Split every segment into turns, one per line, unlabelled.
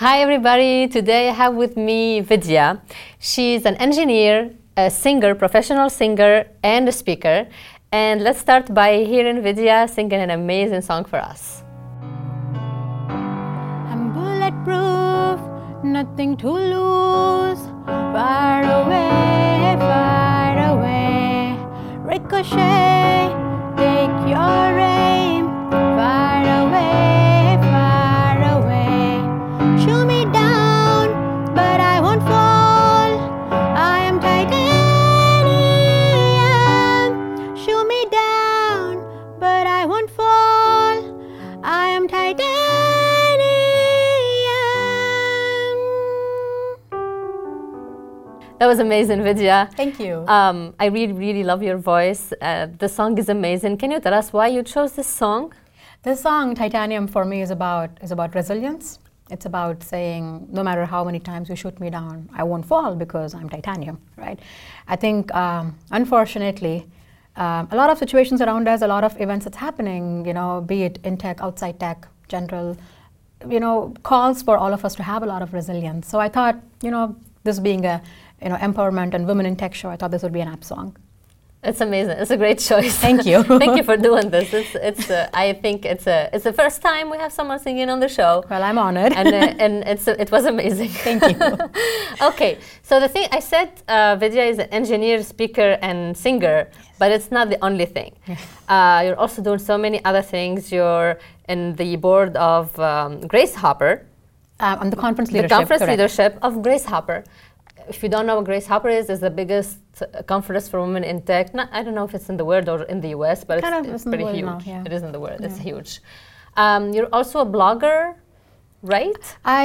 Hi, everybody. Today I have with me Vidya. She's an engineer, a singer, professional singer, and a speaker. And let's start by hearing Vidya singing an amazing song for us.
I'm bulletproof, nothing to lose. Far away, far away. Ricochet, take your aim. Far away,
That was amazing, Vidya.
Thank you.
Um, I really, really love your voice. Uh, the song is amazing. Can you tell us why you chose this song?
This song, Titanium, for me is about is about resilience. It's about saying, no matter how many times you shoot me down, I won't fall because I'm titanium, right? I think, um, unfortunately, um, a lot of situations around us, a lot of events that's happening, you know, be it in tech, outside tech, general, you know, calls for all of us to have a lot of resilience. So I thought, you know, this being a, you know, empowerment and women in tech show, I thought this would be an app song.
It's amazing. It's a great choice.
Thank you.
Thank you for doing this. It's, it's. Uh, I think it's a. It's the first time we have someone singing on the show.
Well, I'm honored.
and uh, and it's it was amazing.
Thank you.
okay, so the thing I said, uh, Vidya is an engineer, speaker, and singer, but it's not the only thing. Uh, you're also doing so many other things. You're in the board of um, Grace Hopper,
Uh, on the conference
the conference
correct.
leadership of Grace Hopper. If you don't know what Grace Hopper is, is the biggest conference for women in tech. Not, I don't know if it's in the world or in the US, but
Kind
it's, it's
is in the
pretty huge.
now, yeah.
It is in the world. It's huge. Um, you're also a blogger, right?
I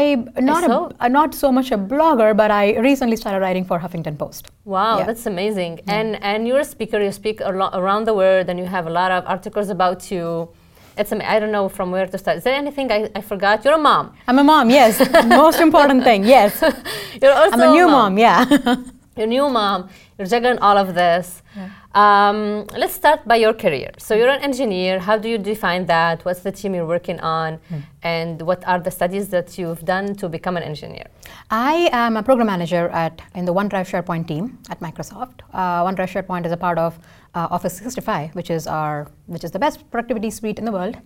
not
saw.
a, uh, not so much a blogger, but I recently started writing for Huffington Post.
Wow,
Yeah.
that's amazing. And and you're a speaker. You speak alo- around the world, and you have a lot of articles about you. It's I don't know from where to start. Is there anything I, I forgot? You're a mom.
I'm a mom. Yes, most important thing. Yes,
You're also
I'm a new mom. Yeah.
You're a new mom. You're juggling all of this. Um, let's start by your career. So you're an engineer. How do you define that? What's the team you're working on, and what are the studies that you've done to become an engineer?
I am a program manager at in the OneDrive SharePoint team at Microsoft. Uh, OneDrive SharePoint is a part of uh, Office 365, which is our which is the best productivity suite in the world.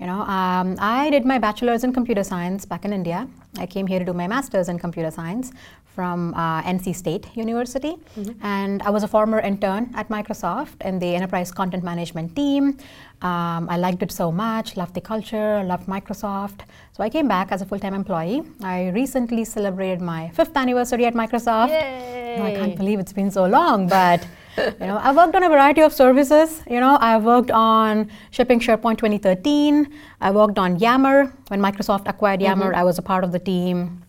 You know, um, I did my bachelor's in computer science back in India. I came here to do my master's in computer science from uh, NC State University, and I was a former intern at Microsoft in the enterprise content management team. Um, I liked it so much, loved the culture, loved Microsoft. So I came back as a full-time employee. I recently celebrated my fifth anniversary at Microsoft. Know, I can't believe it's been so long, but you know, I've worked on a variety of services. You know, I've worked on shipping SharePoint 2013. I worked on Yammer when Microsoft acquired mm-hmm. Yammer. I was a part of the team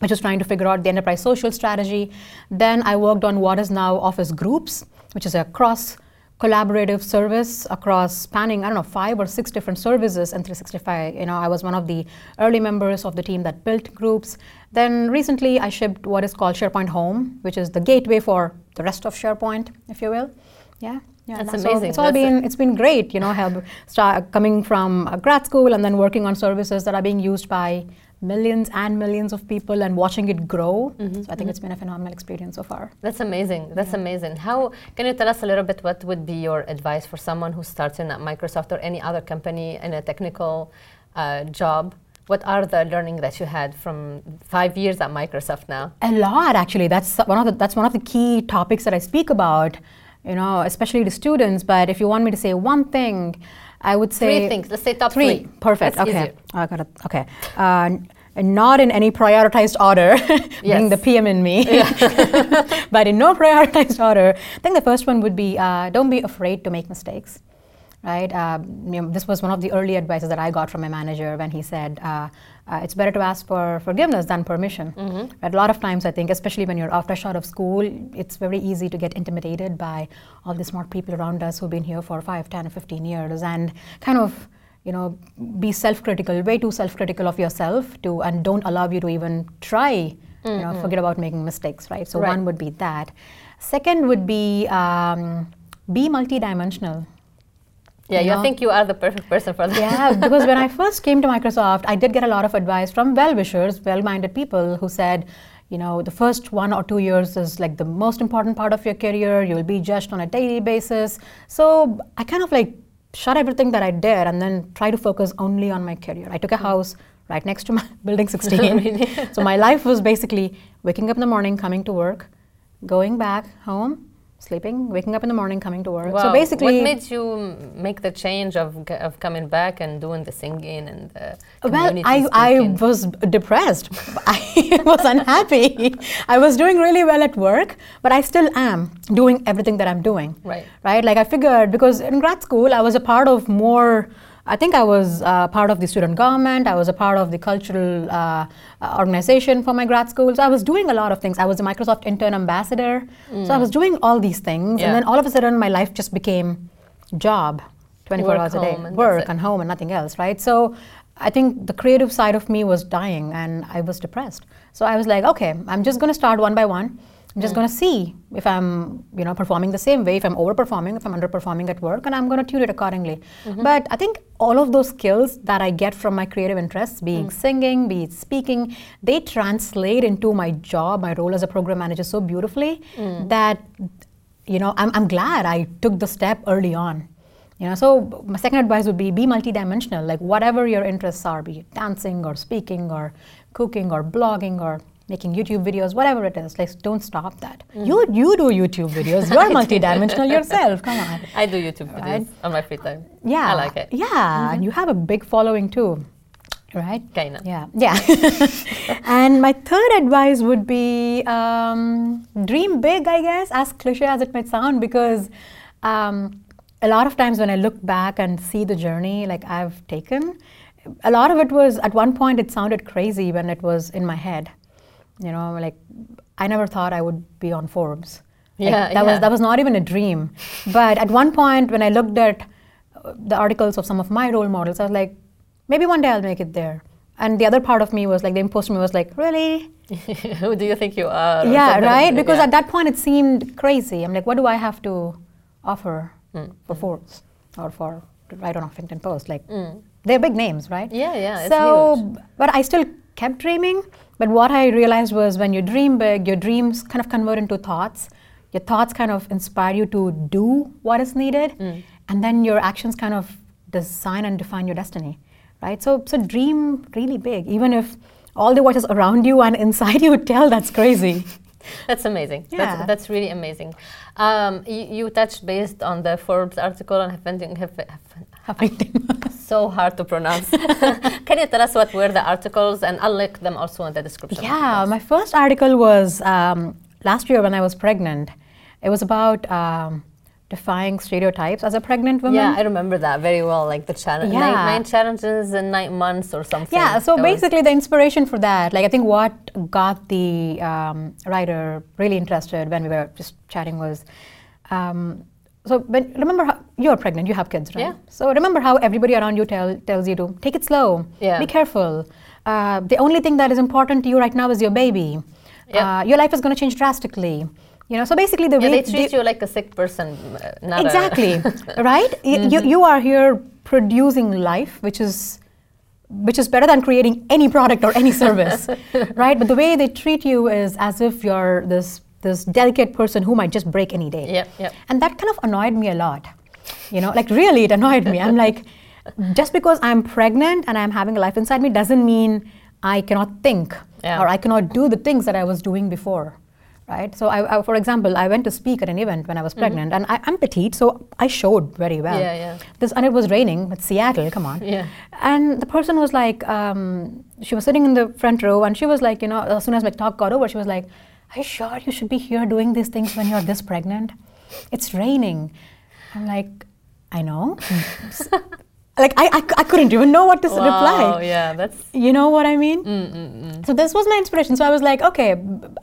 which was trying to figure out the enterprise social strategy. Then I worked on what is now Office Groups, which is a cross collaborative service across spanning I don't know five or six different services in 365. You know, I was one of the early members of the team that built groups. Then recently I shipped what is called SharePoint Home, which is the gateway for the rest of SharePoint, if you will. Yeah. Yeah,
That's
so
amazing.
It's all
That's
been it's been great, you know, help start coming from uh, grad school and then working on services that are being used by millions and millions of people and watching it grow.
Mm-hmm,
So I think it's been a phenomenal experience so far.
That's amazing. That's amazing. How can you tell us a little bit what would be your advice for someone who's starting at Microsoft or any other company in a technical uh, job? What are the learning that you had from five years at Microsoft now?
A lot, actually. That's one of the that's one of the key topics that I speak about. You know, especially to students. But if you want me to say one thing, I would say
Three things. Let's say top
three.
three.
Perfect.
That's
okay.
easier.
I got it. Okay. Uh, not in any prioritized order, being the PM in me, but in no prioritized order. I think the first one would be uh, don't be afraid to make mistakes. Right. Uh, you know, this was one of the early advices that I got from my manager when he said uh, uh, it's better to ask for forgiveness than permission. Right? A lot of times, I think, especially when you're fresh out of school, it's very easy to get intimidated by all the smart people around us who've been here for 5, 10, 15 years and kind of you know, be self-critical, way too self-critical of yourself to, and don't allow you to even try, you know, forget about making mistakes, right? So
Right.
one would be that. Second would be um, be multidimensional.
Yeah, you,
know?
think you are the perfect person for that.
yeah, because when I first came to Microsoft, I did get a lot of advice from well wishers, well minded people who said, you know, the first one or two years is like the most important part of your career. You'll be judged on a daily basis. So I kind of like shut everything that I did and then try to focus only on my career. I took a house right next to my building 16. so my life was basically waking up in the morning, coming to work, going back home, sleeping, waking up in the morning, coming to work.
Wow.
So basically,
what made you make the change of, of coming back and doing the singing and the
well,
community
I, I
speaking?
was depressed. I was unhappy. I was doing really well at work, but I still am doing everything that I'm doing.
Right.
Right? Like I figured because in grad school I was a part of more. I think I was uh, part of the student government. I was a part of the cultural uh, uh, organization for my grad school. So I was doing a lot of things. I was a Microsoft intern ambassador. So I was doing all these things,
Yeah.
and then all of a sudden my life just became job, 24
Work,
hours a day,
and
work and home and nothing else, right? So I think the creative side of me was dying and I was depressed. So I was like, okay, I'm just going to start one by one. I'm just mm. going to see if I'm, you know, performing the same way, if I'm overperforming, if I'm underperforming at work, and I'm going to tune it accordingly. Mm-hmm. But I think all of those skills that I get from my creative interests, being mm. singing, be it speaking, they translate into my job, my role as a program manager so beautifully mm. that, you know, I'm, I'm glad I took the step early on. You know, so my second advice would be be multidimensional. Like whatever your interests are, be it dancing or speaking or cooking or blogging or making YouTube videos, whatever it is. Like don't stop that. You you do YouTube videos. You're multidimensional yourself. Come on.
I do YouTube videos
Right.
on my free time.
Yeah.
I like it. Mm-hmm.
Yeah, and you have a big following too, right?
Kinda.
Yeah, yeah. and my third advice would be um, dream big, I guess, as cliche as it might sound, because um, a lot of times when I look back and see the journey like I've taken, a lot of it was at one point it sounded crazy when it was in my head. You know, like I never thought I would be on Forbes. Like,
Yeah,
that was that was not even a dream. But at one point when I looked at uh, the articles of some of my role models, I was like, maybe one day I'll make it there. And the other part of me was like, the imposter me was like, really?
Who do you think you are?
yeah, right? Because
yeah.
at that point it seemed crazy. I'm like, what do I have to offer
Mm.
for Forbes or for to write on Huffington Post? Like,
Mm.
they're big names, right?
Yeah, yeah,
so, but I still kept dreaming. But what I realized was when you dream big, your dreams kind of convert into thoughts. Your thoughts kind of inspire you to do what is needed,
Mm.
and then your actions kind of design and define your destiny, right? So, so dream really big, even if all the voices around you and inside you tell that's crazy.
That's amazing.
Yeah.
That's, that's really amazing. Um, you, you touched based on the Forbes article on Huffington, Huff- Huff-
Huffington.
so hard to pronounce. Can you tell us what were the articles and I'll link them also in the description.
Yeah, my first article was um, last year when I was pregnant. It was about um, defying stereotypes as a pregnant woman.
Yeah, I remember that very well. Like the challenge,
Yeah.
nine, nine challenges in nine months or something.
Yeah, so
That
basically the inspiration for that, like I think what got the um, writer really interested when we were just chatting was, um, so when, remember how you're pregnant, you have kids, right?
Yeah.
So remember how everybody around you tell, tells you to take it slow,
Yeah.
be careful. Uh, the only thing that is important to you right now is your baby.
Yep.
Uh, your life is going to change drastically. You know, so basically the
yeah,
way
they treat you like a sick person, uh,
exactly right Y- you, you are here producing life which is which is better than creating any product or any service right but the way they treat you is as if you're this this delicate person who might just break any day
Yep, yep.
and that kind of annoyed me a lot you know like really it annoyed me i'm like just because i'm pregnant and i'm having a life inside me doesn't mean i cannot think
Yeah.
or i cannot do the things that i was doing before right so I, I for example i went to speak at an event when i was pregnant and I, i'm petite so i showed very well
Mm-hmm. Yeah, yeah.
this and it was raining it's seattle come on
Yeah.
and the person was like um, she was sitting in the front row and she was like you know as soon as my talk got over she was like are you sure you should be here doing these things when you're this pregnant it's raining i'm like i know like I, I, I couldn't even know what to
Wow,
reply
yeah, that's.
you know what I mean?
Mm,
So this was my inspiration. So I was like, okay,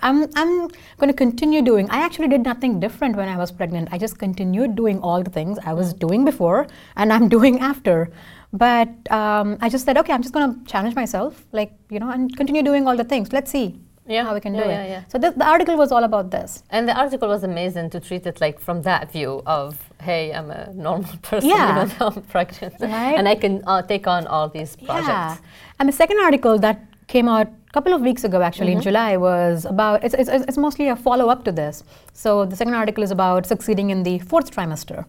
I'm I'm going to continue doing. I actually did nothing different when I was pregnant. I just continued doing all the things I was doing before, and I'm doing after. But um, I just said, okay, I'm just going to challenge myself, like you know, and continue doing all the things. Let's see
Yeah,
how we can
yeah,
do
yeah,
it.
yeah.
So this, the article was all about this.
And the article was amazing to treat it like from that view of, hey, I'm a normal person,
Yeah.
even though I'm pregnant,
Right.
and I can uh, take on all these projects.
Yeah. And the second article that came out a couple of weeks ago, actually
Mm-hmm.
in July, was about it's, it's, it's mostly a follow up to this. So the second article is about succeeding in the fourth trimester,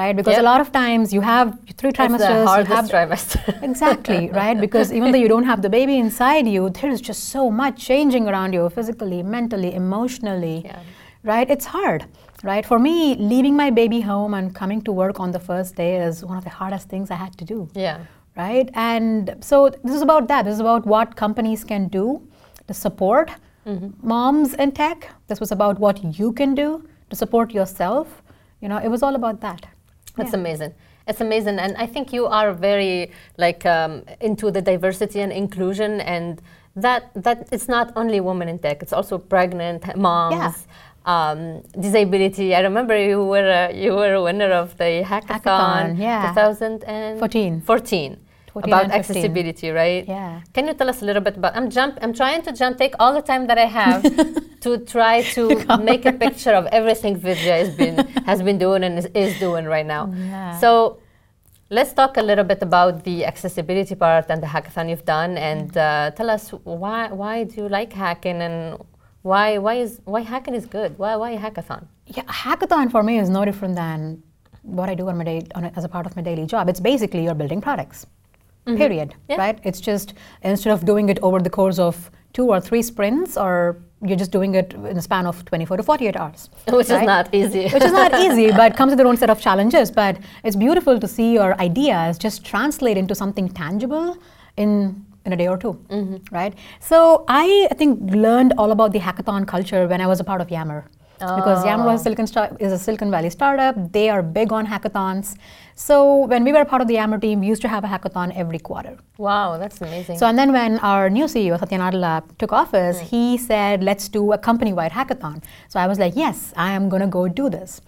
right? Because
Yep.
a lot of times you have three
It's
trimesters.
the
you
hardest
have
trimester.
exactly right because even though you don't have the baby inside you there is just so much changing around you physically mentally emotionally
Yeah.
right it's hard right for me leaving my baby home and coming to work on the first day is one of the hardest things i had to do
yeah.
right and so this is about that this is about what companies can do to support mm-hmm. moms in tech this was about what you can do to support yourself you know it was all about that
That's
Yeah.
amazing. It's amazing, and I think you are very like um, into the diversity and inclusion, and that that it's not only women in tech; it's also pregnant moms. Um, disability. I remember you were a, you were a winner of the hackathon,
Hackathon, yeah.
2014.
14. 14
about accessibility, right?
Yeah.
Can you tell us a little bit about? I'm jump. I'm trying to jump. Take all the time that I have to try to make a picture of everything Vidya has been has been doing and is, is doing right now.
Yeah.
So. Let's talk a little bit about the accessibility part and the hackathon you've done, and uh, tell us why why do you like hacking and why why is why hacking is good? Why why a hackathon?
Yeah, hackathon for me is no different than what I do on my day on a, as a part of my daily job. It's basically you're building products. Mm-hmm. Period.
Yeah.
Right? It's just instead of doing it over the course of two or three sprints, or you're just doing it in a span of 24 to 48 hours.
Which is not easy.
Which is not easy, but comes with their own set of challenges. But it's beautiful to see your ideas just translate into something tangible in in a day or 2 mm-hmm. right? So I, I think learned all about the hackathon culture when I was a part of Yammer. Because Yammer was a oh. Silicon star- is a Silicon Valley startup. They are big on hackathons. So when we were part of the Yammer team, we used to have a hackathon every quarter.
Wow, that's amazing.
So, and then when our new CEO, Satya Nadella, took office, he said, let's do a company wide hackathon. So I was like, yes, I am going to go do this.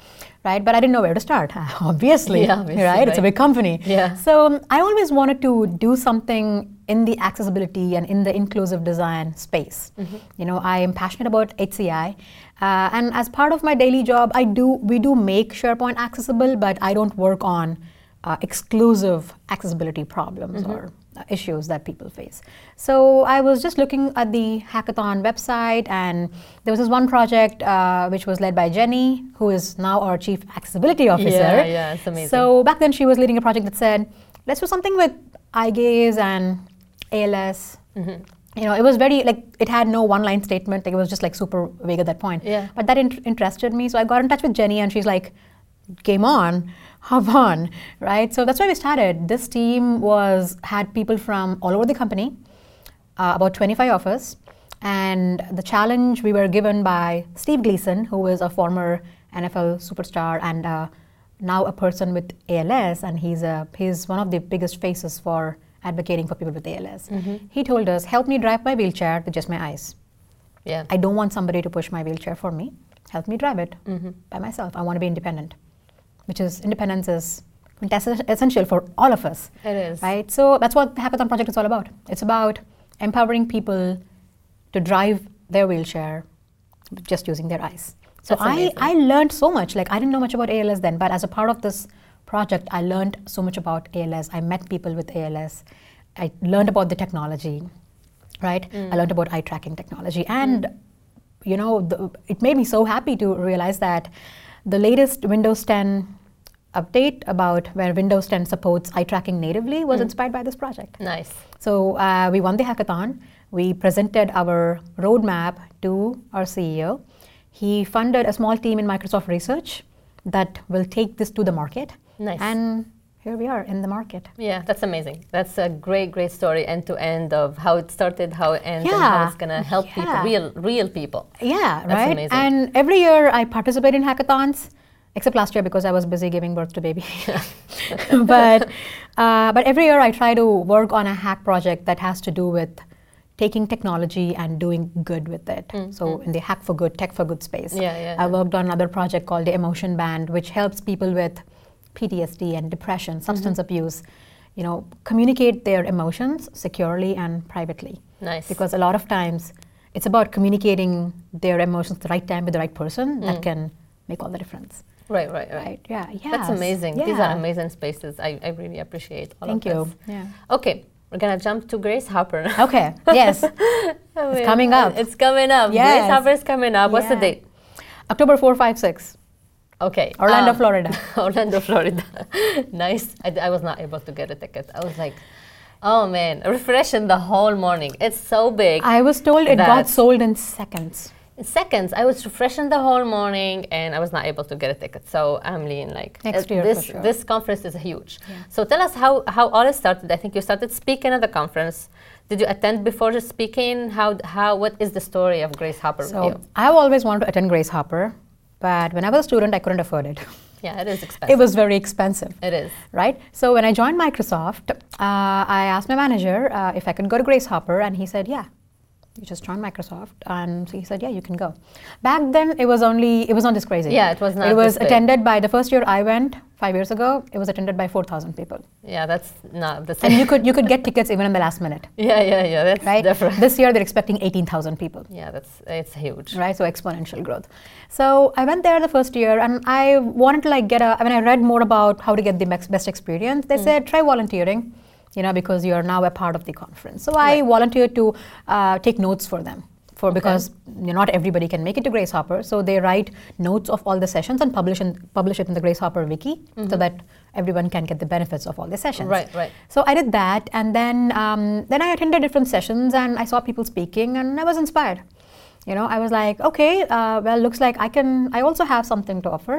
Right? But I didn't know where to start, obviously.
Yeah, obviously,
right? It's a big company.
Yeah.
So um, I always wanted to do something in the accessibility and in the inclusive design space. You know, I am passionate about HCI. Uh, and as part of my daily job, I do we do make SharePoint accessible, but I don't work on uh, exclusive accessibility problems or uh, issues that people face. So I was just looking at the hackathon website, and there was this one project uh, which was led by Jenny, who is now our chief accessibility officer.
Yeah, yeah, it's amazing.
So back then she was leading a project that said, let's do something with eye gaze and ALS.
Mm-hmm.
You know, it was very like it had no one-line statement. Like, it was just like super vague at that point.
Yeah.
But that int- interested me, so I got in touch with Jenny, and she's like, "Game on, hop on!" Right. So that's why we started. This team was had people from all over the company, uh, about 25 of us, and the challenge we were given by Steve Gleason, who is a former NFL superstar and uh, now a person with ALS, and he's a he's one of the biggest faces for advocating for people with ALS. He told us, "Help me drive my wheelchair with just my eyes.
yeah.
I don't want somebody to push my wheelchair for me. Help me drive it
Mm-hmm.
by myself. I want to be independent." Which is independence is essential for all of us
It is.
right? So that's what the Hackathon project is all about. It's about empowering people to drive their wheelchair just using their eyes. So
That's
I,
amazing.
I learned so much. Like I didn't know much about ALS then, but as a part of this project, I learned so much about ALS. I met people with ALS. I learned about the technology, right?
Mm.
I learned about eye tracking technology, and you know, the, it made me so happy to realize that the latest Windows 10 update about where Windows 10 supports eye tracking natively
Mm.
was inspired by this project.
Nice.
So uh, we won the hackathon. We presented our roadmap to our CEO. He funded a small team in Microsoft Research that will take this to the market.
Nice.
And here we are in the market.
Yeah, that's amazing. That's a great, great story, end to end of how it started, how it ends, and how it's gonna help people, real, real people.
Yeah,
That's
right.
amazing.
And every year I participate in hackathons, except last year because I was busy giving birth to baby. but uh, but every year I try to work on a hack project that has to do with taking technology and doing good with it. So in the hack for good, tech for good space.
Mm, Yeah, yeah,
I
yeah.
worked on another project called the Emotion Band, which helps people with PTSD and depression, substance
Mm-hmm.
abuse, you know, communicate their emotions securely and privately
Nice.
because a lot of times it's about communicating their emotions at the right time with the right person that can make all the difference.
Right, right, right.
Right? Yeah.
That's
yes,
amazing. These are amazing spaces. I, I really appreciate all
Thank
of
you.
this.
Yeah.
Okay, we're gonna jump to Grace Hopper.
Okay. Yes.
I mean,
coming up.
It's coming up. Grace
Yes.
Hopper is coming up. What's the date?
October 4, 5, 6.
Okay.
Orlando,
um,
Florida.
Orlando, Florida. nice. I, I was not able to get a ticket. I was like, oh man, refreshing the whole morning. It's so big.
I was told it got sold in seconds.
Seconds, I was refreshing the whole morning, and I was not able to get a ticket. So I'm lean like
Next year
This
sure.
this conference is huge.
Yeah.
So tell us how how all it started. I think you started speaking at the conference. Did you attend before the speaking? How how what is the story of Grace Hopper
So? I've always wanted to attend Grace Hopper, but when I was a student, I couldn't afford it.
Yeah, it is expensive.
It was very expensive.
It is.
right? So when I joined Microsoft, uh, I asked my manager uh, if I could go to Grace Hopper, and he said, "Yeah, you just joined Microsoft." And so he said, "Yeah, you can go." Back then, it was only it was not this crazy.
Yeah, it was not
It was attended by the first year I went five years ago. It was attended by four thousand people,
Yeah, that's not the same.
and you could you could get tickets even in the last minute,
yeah, yeah, yeah. That's
right?
different.
This year they're expecting eighteen thousand people.
Yeah, that's it's huge.
right so exponential growth so i went there the first year and i wanted to like get a i mean i read more about how to get the best experience
Mm.
they said try volunteering you know because you're now a part of the conference so i
Right.
volunteered to uh, take notes for them for
Okay.
because you know, not everybody can make it to grace hopper so they write notes of all the sessions and publish, in, publish it in the grace hopper wiki so that everyone can get the benefits of all the sessions
Mm-hmm. Right, right.
so I did that, and then um, then I attended different sessions, and I saw people speaking, and I was inspired. You know, I was like, okay, uh, well, looks like I can. I also have something to offer.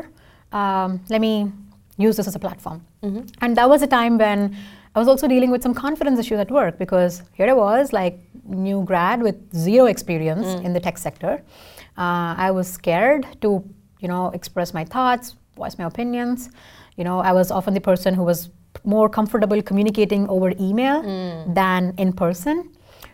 Um, let me use this as a platform.
Mm-hmm.
And that was a time when I was also dealing with some confidence issues at work because here I was, like new grad with zero experience
Mm.
in the tech sector. Uh, I was scared to, you know, express my thoughts, voice my opinions. You know, I was often the person who was more comfortable communicating over email
Mm.
than in person,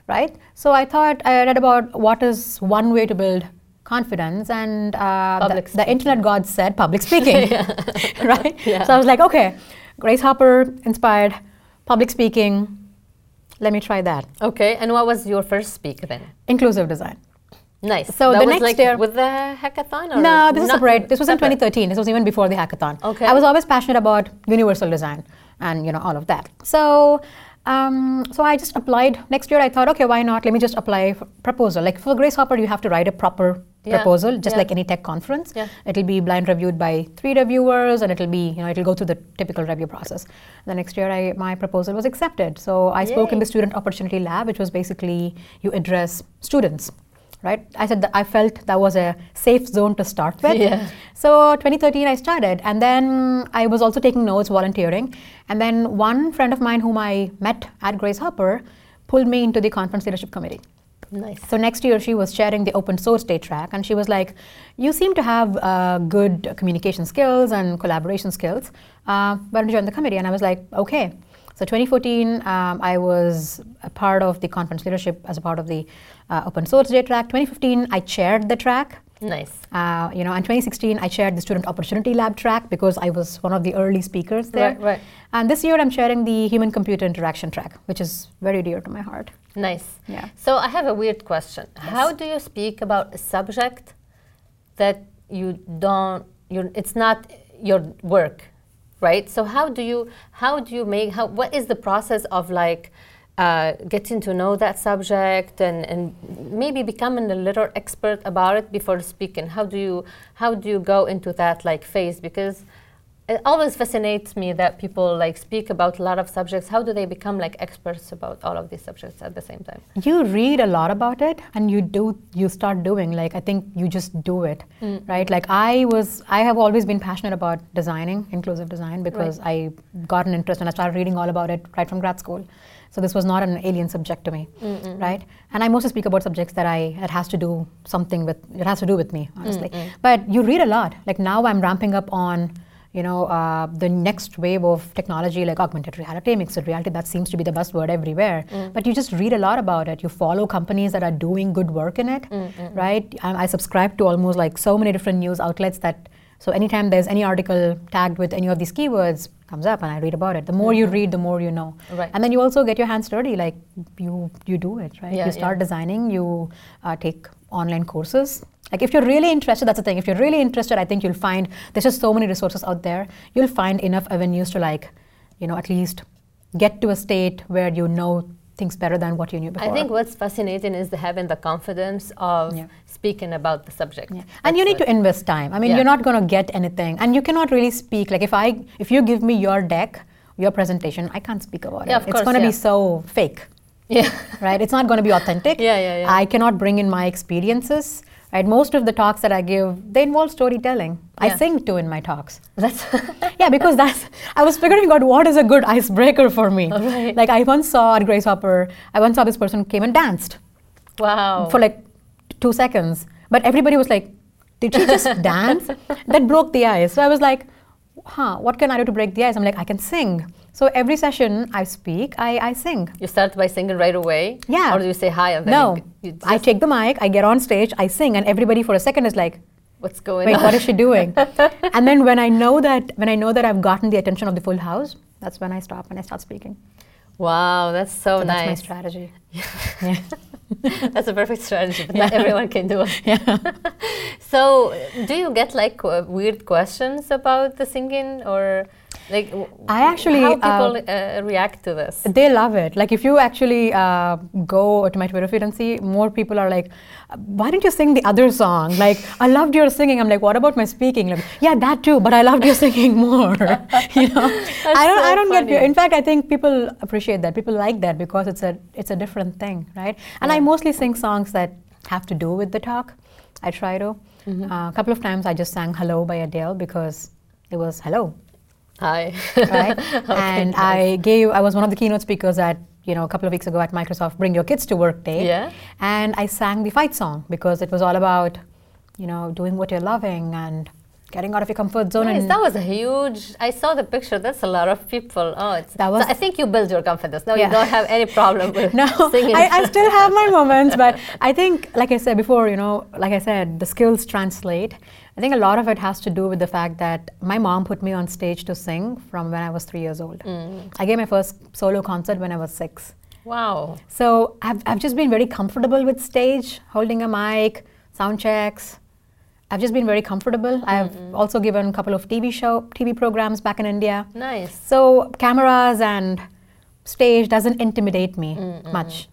right? So I thought I read about what is one way to build confidence, and uh, the, the internet god said public speaking, right?
Yeah.
So I was like, okay, Grace Hopper inspired public speaking. Let me try that.
Okay, and what was your first speak then?
Inclusive design.
Nice.
So
that
the next
like
year-
with the hackathon or
No, this is separate. This was in 2013. This was even before the hackathon.
Okay.
I was always passionate about universal design and you know all of that. So, um, so I just applied. Next year, I thought, okay, why not? Let me just apply for proposal. Like for Grace Hopper, you have to write a proper
Yeah,
proposal, just
yeah.
like any tech conference.
Yeah.
It'll be blind reviewed by three reviewers, and it'll be you know it'll go through the typical review process. The next year, I, my proposal was accepted. So I spoke in the Student Opportunity Lab, which was basically you address students. Right, I said that I felt that was a safe zone to start with.
Yeah.
So 2013 I started and then I was also taking notes, volunteering. And then one friend of mine whom I met at Grace Hopper pulled me into the conference leadership committee.
Nice.
So next year she was sharing the open source day track and she was like, you seem to have uh, good communication skills and collaboration skills. Uh, why don't you join the committee? And I was like, okay. So 2014, um, I was a part of the conference leadership as a part of the uh, open source day track. 2015, I chaired the track.
Nice.
Uh, you know, in 2016, I chaired the Student Opportunity Lab track because I was one of the early speakers there.
Right, right.
And this year, I'm chairing the Human Computer Interaction track, which is very dear to my heart.
Nice.
Yeah.
So I have a weird question. How do you speak about a subject that you don't you it's not your work, right? So how do you how do you make how what is the process of like uh, getting to know that subject and, and maybe becoming a little expert about it before speaking? How do you how do you go into that like phase? Because it always fascinates me that people like speak about a lot of subjects. How do they become like experts about all of these subjects at the same time?
You read a lot about it, and you do. You start doing like I think you just do it, right? Like I was, I have always been passionate about designing, inclusive design, because I got an interest and I started reading all about it right from grad school. So this was not an alien subject to me, right? And I mostly speak about subjects that I it has to do something with it has to do with me, honestly. But you read a lot. Like now, I'm ramping up on you know, uh, the next wave of technology like augmented reality, mixed reality, that seems to be the buzzword everywhere. But you just read a lot about it. You follow companies that are doing good work in it, right? I, I subscribe to almost like so many different news outlets that So anytime there's any article tagged with any of these keywords, comes up and I read about it. The more you
Mhm.
read, the more you know.
Right.
And then you also get your hands dirty, like you you do it, right?
Yeah,
you start
yeah.
designing, you uh, take online courses. Like if you're really interested, that's the thing. If you're really interested, I think you'll find there's just so many resources out there. You'll find enough avenues to like, you know, at least get to a state where you know things better than what you knew before.
I think what's fascinating is the having the confidence of
Yeah.
Speaking about the subject.
Yeah. And you need to invest time. I mean,
Yeah.
you're not going to get anything, and you cannot really speak. Like if I, if you give me your deck, your presentation, I can't speak about
Yeah,
it.
of
it's going to be so fake,
Yeah.
right? It's not going to be authentic.
Yeah, yeah, yeah.
I cannot bring in my experiences. Right. Most of the talks that I give, they involve storytelling. I sing too in my talks.
That's
yeah, because that's I was figuring out what is a good icebreaker for me.
Alright.
Like I once saw at Grace Hopper, I once saw this person came and danced
wow.
for like two seconds. But everybody was like, did she just dance? That broke the ice. So I was like, huh, what can I do to break the ice? I'm like, I can sing. So every session I speak, I, I sing.
you start by singing right away.
Yeah.
Or do you say hi and then
No,
you, you
I take the mic, I get on stage, I sing, and everybody for a second is like,
what's going
wait,
on?
what is she doing? and then when I know that when I know that I've gotten the attention of the full house, that's when I stop and I start speaking.
Wow, that's so,
So that's my
nice.
strategy.
that's a perfect strategy, but not everyone can do it.
Yeah.
So, do you get like uh, weird questions about the singing, or like
I actually,
how
uh,
people uh, react to this?
They love it. Like if you actually uh, go to my Twitter feed and see, more people are like, "Why didn't you sing the other song?" Like, "I loved your singing." I'm like, "What about my speaking?" Like, "Yeah, that too, but I loved your singing more." you know, I don't.
so
I don't
funny.
get. In fact, I think people appreciate that. People like that because it's a it's a different thing, right? And I mostly sing songs that have to do with the talk. I try to.
Mm-hmm.
Uh, a couple of times I just sang "Hello" by Adele because it was hello
Hi.
right?
Okay,
and
nice.
I gave, I was one of the keynote speakers at, you know, a couple of weeks ago at Microsoft Bring Your Kids to Work Day.
Yeah.
And I sang the fight song because it was all about, you know, doing what you're loving and getting out of your comfort zone.
Nice.
And
That was a huge. I saw the picture. That's a lot of people. Oh, it's.
That was-
so I think you build your confidence. Now
Yeah.
you don't have any problem with
no,
singing.
I, I still have my moments, but I think, like I said before, you know, like I said, the skills translate. I think a lot of it has to do with the fact that my mom put me on stage to sing from when I was three years old.
Mm.
I gave my first solo concert when I was six.
wow.
So I've, I've just been very comfortable with stage, holding a mic, sound checks. I've just been very comfortable. I've mm-hmm. also given a couple of TV show, TV programs back in India.
Nice.
So cameras and stage doesn't intimidate me much.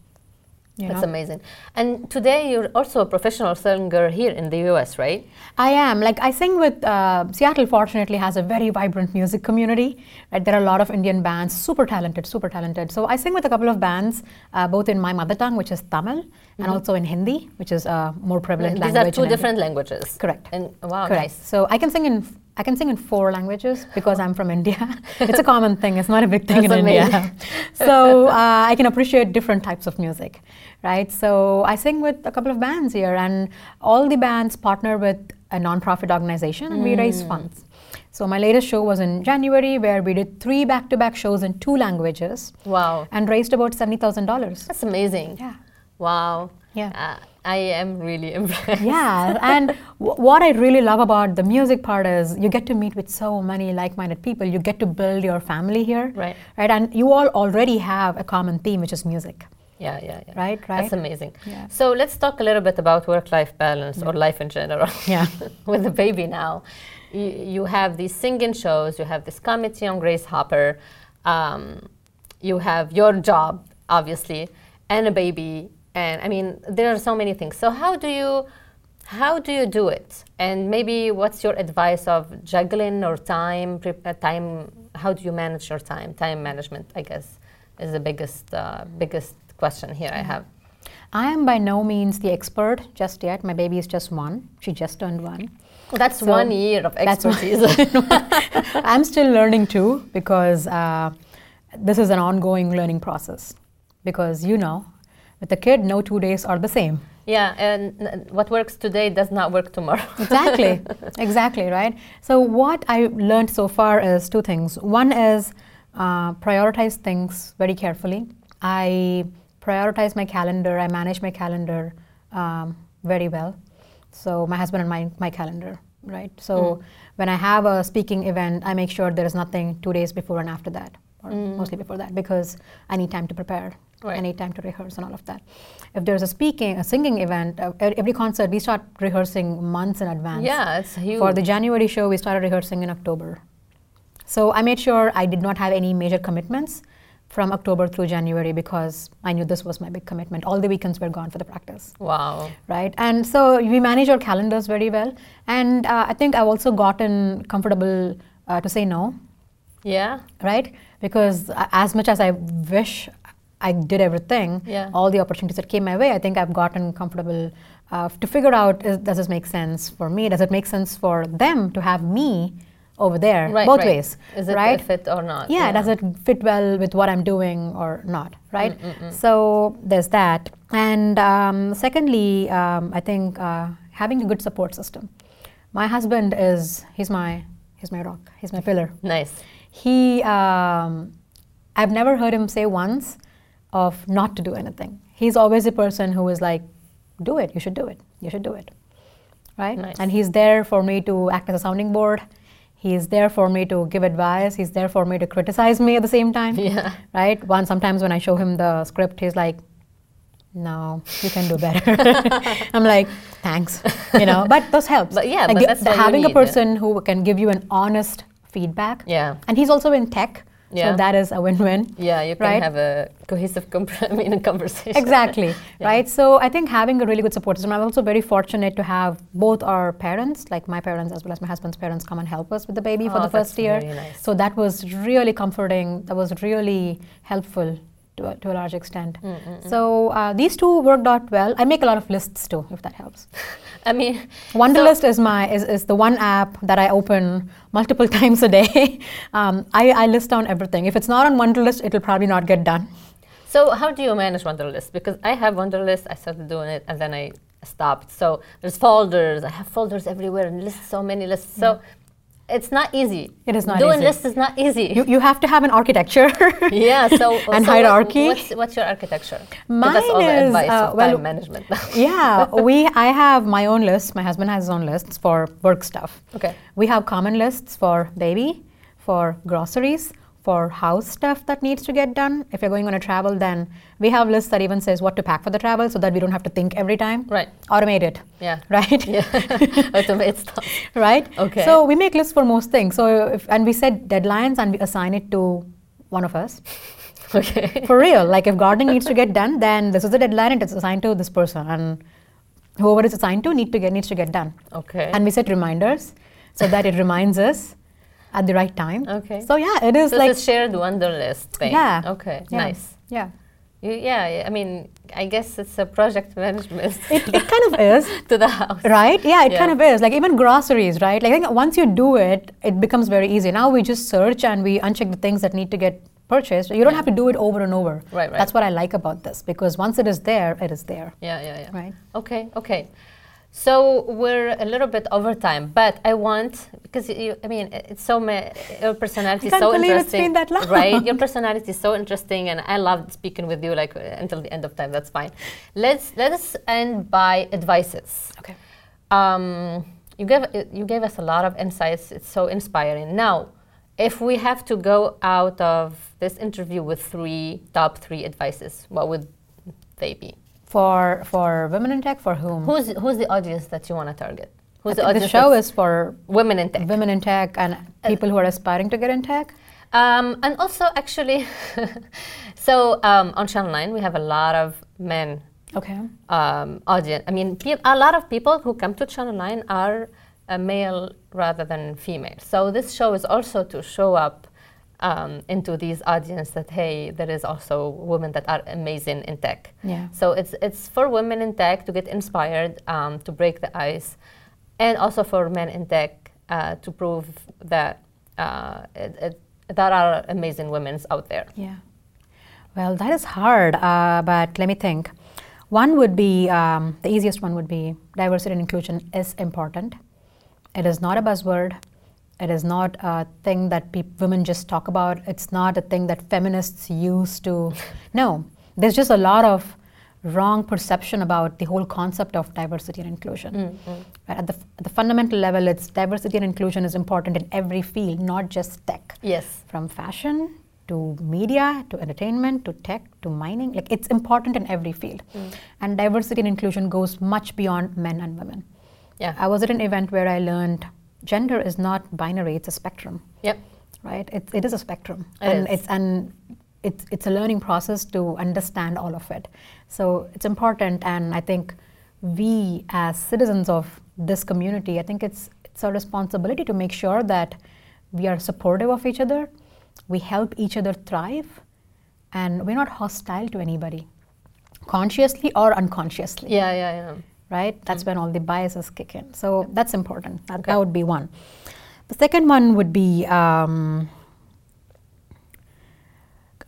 You
That's
know?
amazing. And today you're also a professional singer here in the US, right?
I am. Like I sing with uh, Seattle. Fortunately, has a very vibrant music community. Right, there are a lot of Indian bands, super talented, super talented. So I sing with a couple of bands, uh, both in my mother tongue, which is Tamil, and also in Hindi, which is a more prevalent
These
language.
are two
India.
different languages.
Correct.
And wow,
Correct.
nice.
So I can sing in I can sing in four languages because I'm from India. it's a common thing. It's not a big thing
That's
in India.
amazing.
so uh, I can appreciate different types of music, right? So I sing with a couple of bands here, and all the bands partner with a nonprofit organization, and we raise funds. So my latest show was in January, where we did three back-to-back shows in two languages,
Wow.
and raised about seventy thousand dollars.
That's amazing.
Yeah.
Wow.
Yeah.
Uh, I am really impressed.
yeah and w- what i really love about the music part is you get to meet with so many like-minded people you get to build your family here
Right.
right and you all already have a common theme which is music
Yeah, yeah, yeah.
Right, right.
That's amazing.
Yeah.
So let's talk a little bit about work-life balance or life in general.
Yeah.
With the baby now, you, you have these singing shows, you have this committee on Grace Hopper, um, you have your job, obviously, and a baby, and I mean there are so many things. So how do you how do you do it? And maybe what's your advice of juggling or time uh, time? How do you manage your time? Time management, I guess, is the biggest uh, biggest question here I have.
i am by no means the expert just yet. My baby is just one. She just turned one.
That's
So,
one year of expertise.
i'm still learning too because uh, this is an ongoing learning process because you know with a kid no two days are the same.
Yeah, and what works today does not work tomorrow.
exactly. Exactly right? So what i learned so far is two things. One is uh, prioritize things very carefully. I prioritize my calendar i manage my calendar um, very well so my husband and my, my calendar right? So when I have a speaking event, I make sure there is nothing two days before and after that, or mostly before that, because I need time to prepare.
Right.
I need time to rehearse and all of that. If there's a speaking, a singing event, uh, every concert we start rehearsing months in advance.
Yeah, it's huge.
For the January show, we started rehearsing in October. So I made sure I did not have any major commitments from October through January because I knew this was my big commitment. All the weekends were gone for the practice
wow.
right? And so we manage our calendars very well. And uh, I think I've also gotten comfortable uh, to say no,
Yeah.
right? Because as much as I wish I did everything,
Yeah.
all the opportunities that came my way, I think I've gotten comfortable uh, to figure out is, does this make sense for me? Does it make sense for them to have me over there?
Right.
Both
right.
ways,
Is it
right?
fit or not?
yeah, does it fit well with what I'm doing or not, right? So there's that. And um, secondly, um, I think uh, having a good support system. My husband is he's my he's my rock. He's my pillar.
Nice.
He um, I've never heard him say once of not to do anything. He's always a person who is like, do it. You should do it. You should do it. Right.
Nice.
And he's there for me to act as a sounding board. He's there for me to give advice. He's there for me to criticize me at the same time.
Yeah.
Right. One sometimes when I show him the script, he's like, "No, you can do better." I'm like, "Thanks," you know. But those helps.
But yeah,
Like
but that's
having a
yeah.
person who can give you an honest feedback.
Yeah.
And he's also in tech,
Yeah.
so that is a win-win.
Yeah, you can
Right.
have a cohesive comp- I mean, conversation.
Exactly,
Yeah.
right? So I think having a really good support system. I'm also very fortunate to have both our parents, like my parents as well as my husband's parents, come and help us with the baby for
Oh,
the first year.
nice.
So that was really comforting. That was really helpful to a, to a large extent.
Mm,
So uh, these two worked out well. I make a lot of lists too, if that helps.
I mean,
Wunderlist is my is, is the one app that I open multiple times a day. um, I, I list down everything. If it's not on Wunderlist, it'll probably not get done.
So how do you manage Wunderlist? Because I have Wunderlist, I started doing it, and then I stopped. So there's folders. I have folders everywhere and lists, so many lists. So it's not easy.
It is not easy.
doing
easy.
lists is not easy.
You, you have to have an architecture.
yeah. So
And
so
hierarchy.
What, what's, what's your architecture?
Mine
us all the
is,
advice
uh,
of
well-
time management.
yeah, we. I have my own list. My husband has his own lists for work stuff.
okay.
We have common lists for baby, for groceries, for house stuff that needs to get done. If you're going on a travel, then we have lists that even says what to pack for the travel, so that we don't have to think every time.
Right.
Automate it,
Yeah.
right?
Yeah. Automate stuff.
right?
Okay.
So we make lists for most things. So if, and we set deadlines and we assign it to one of us.
Okay.
For real, like if gardening needs to get done, then this is the deadline and it's assigned to this person, and whoever it's assigned to need to get needs to get done.
Okay.
And we set reminders so that it reminds us at the right time.
Okay.
So yeah, it is
so
like
it's a shared Wunderlist thing.
Yeah.
Okay.
yeah,
Nice.
Yeah,
You, yeah. yeah, I mean, I guess it's a project management
it, it kind of is.
to the house.
Right? Yeah, it
Yeah.
kind of is. Like even groceries, right? Like I think once you do it, it becomes very easy. Now we just search and we uncheck the things that need to get purchased. You don't
Yeah.
have to do it over and over.
Right, right.
That's what I like about this because once it is there, it is there.
Yeah, yeah, yeah.
Right.
Okay, okay. So we're a little bit over time, but I want because you, I mean, it's so ma- your personality is so
believe it's
interesting,
been that long.
right? Your personality is so interesting, and I loved speaking with you like until the end of time. That's fine. Let's let us end by advices.
Okay.
Um, you gave you gave us a lot of insights. It's so inspiring. Now, if we have to go out of this interview with three top three advices, what would they be?
For for women in tech, for whom?
Who's who's the audience that you want to target? Who's the audience?
the show is for
women in tech.
women in tech and people who are aspiring to get in tech.
Um, and also, actually, so um, on Channel Nine we have a lot of men
Okay.
um, audience. I mean, pe- a lot of people who come to Channel 9 are uh, male rather than female. So this show is also to show up um, into these audience that hey, there is also women that are amazing in tech.
Yeah.
So it's it's for women in tech to get inspired, um, to break the ice, and also for men in tech uh, to prove that uh, it, it, there are amazing women out there.
Yeah. Well, that is hard, uh, but let me think. One would be um, the easiest one would be diversity and inclusion is important. It is not a buzzword. It is not a thing that peop women just talk about. It's not a thing that feminists use to. No, there's just a lot of wrong perception about the whole concept of diversity and inclusion.
Mm, mm.
Right? At, the, at the fundamental level, it's diversity and inclusion is important in every field, not just tech.
Yes.
From fashion to media to entertainment to tech to mining, like it's important in every field.
Mm.
And diversity and inclusion goes much beyond men and women.
Yeah.
I was at an event where I learned gender is not binary; it's a spectrum.
Yep.
Right? It, it is a spectrum,
It
and
is.
it's and it's it's a learning process to understand all of it. So it's important, and I think we as citizens of this community, I think it's it's our responsibility to make sure that we are supportive of each other, we help each other thrive, and we're not hostile to anybody, consciously or unconsciously
Yeah, yeah, yeah.
Right? That's when all the biases kick in. So that's important. That,
Okay.
that would be one. The second one would be um,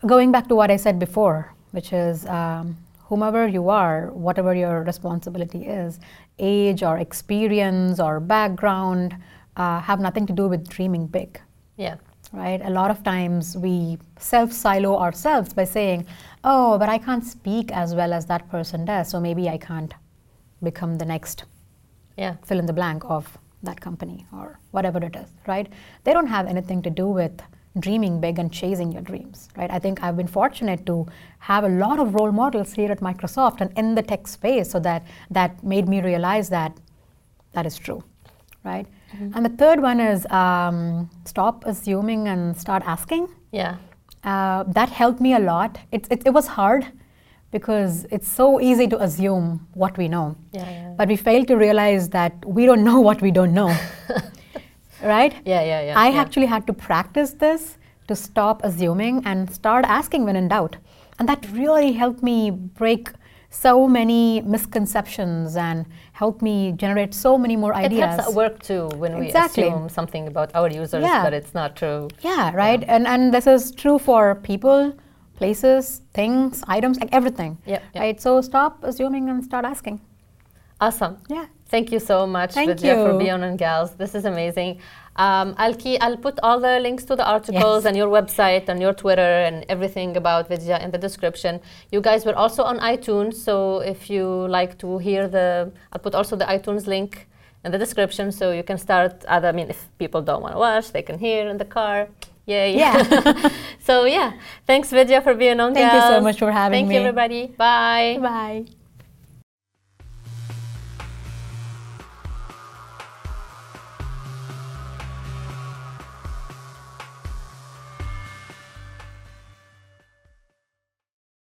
going back to what I said before, which is um, whomever you are, whatever your responsibility is, age or experience or background, uh, have nothing to do with dreaming big
Yeah.
right? A lot of times we self silo ourselves by saying, oh, but I can't speak as well as that person does, so maybe I can't become the next
Yeah.
fill in the blank of that company or whatever it is, right? They don't have anything to do with dreaming big and chasing your dreams, right? I think I've been fortunate to have a lot of role models here at Microsoft and in the tech space so that that made me realize that that is true, right? And the third one is um, stop assuming and start asking.
Yeah.
Uh, that helped me a lot. It, it, it was hard because it's so easy to assume what we know.
Yeah, yeah.
But we fail to realize that we don't know what we don't know. right?
Yeah, yeah, yeah.
I
yeah.
actually had to practice this to stop assuming and start asking when in doubt. And that really helped me break so many misconceptions and helped me generate so many more ideas.
It helps at work too when we assume something about our users,
Yeah.
but it's not true.
Yeah, right. And and this is true for people, places, things, items, like everything.
Yep, yep.
Right. So stop assuming and start asking.
Awesome.
Yeah.
Thank you so much,
Thank
Vidya, for
you.
being on Gals. This is amazing. Um, I'll key, I'll put all the links to the articles
Yes.
and your website and your Twitter and everything about Vidya in the description. You guys were also on iTunes, so if you like to hear the, I'll put also the iTunes link in the description, so you can start. Other, I mean, if people don't want to watch, they can hear in the car. Yay!
Yeah.
so yeah, thanks Vidya for being on
Thank you so much for having me.
Thank you everybody. Bye.
Bye.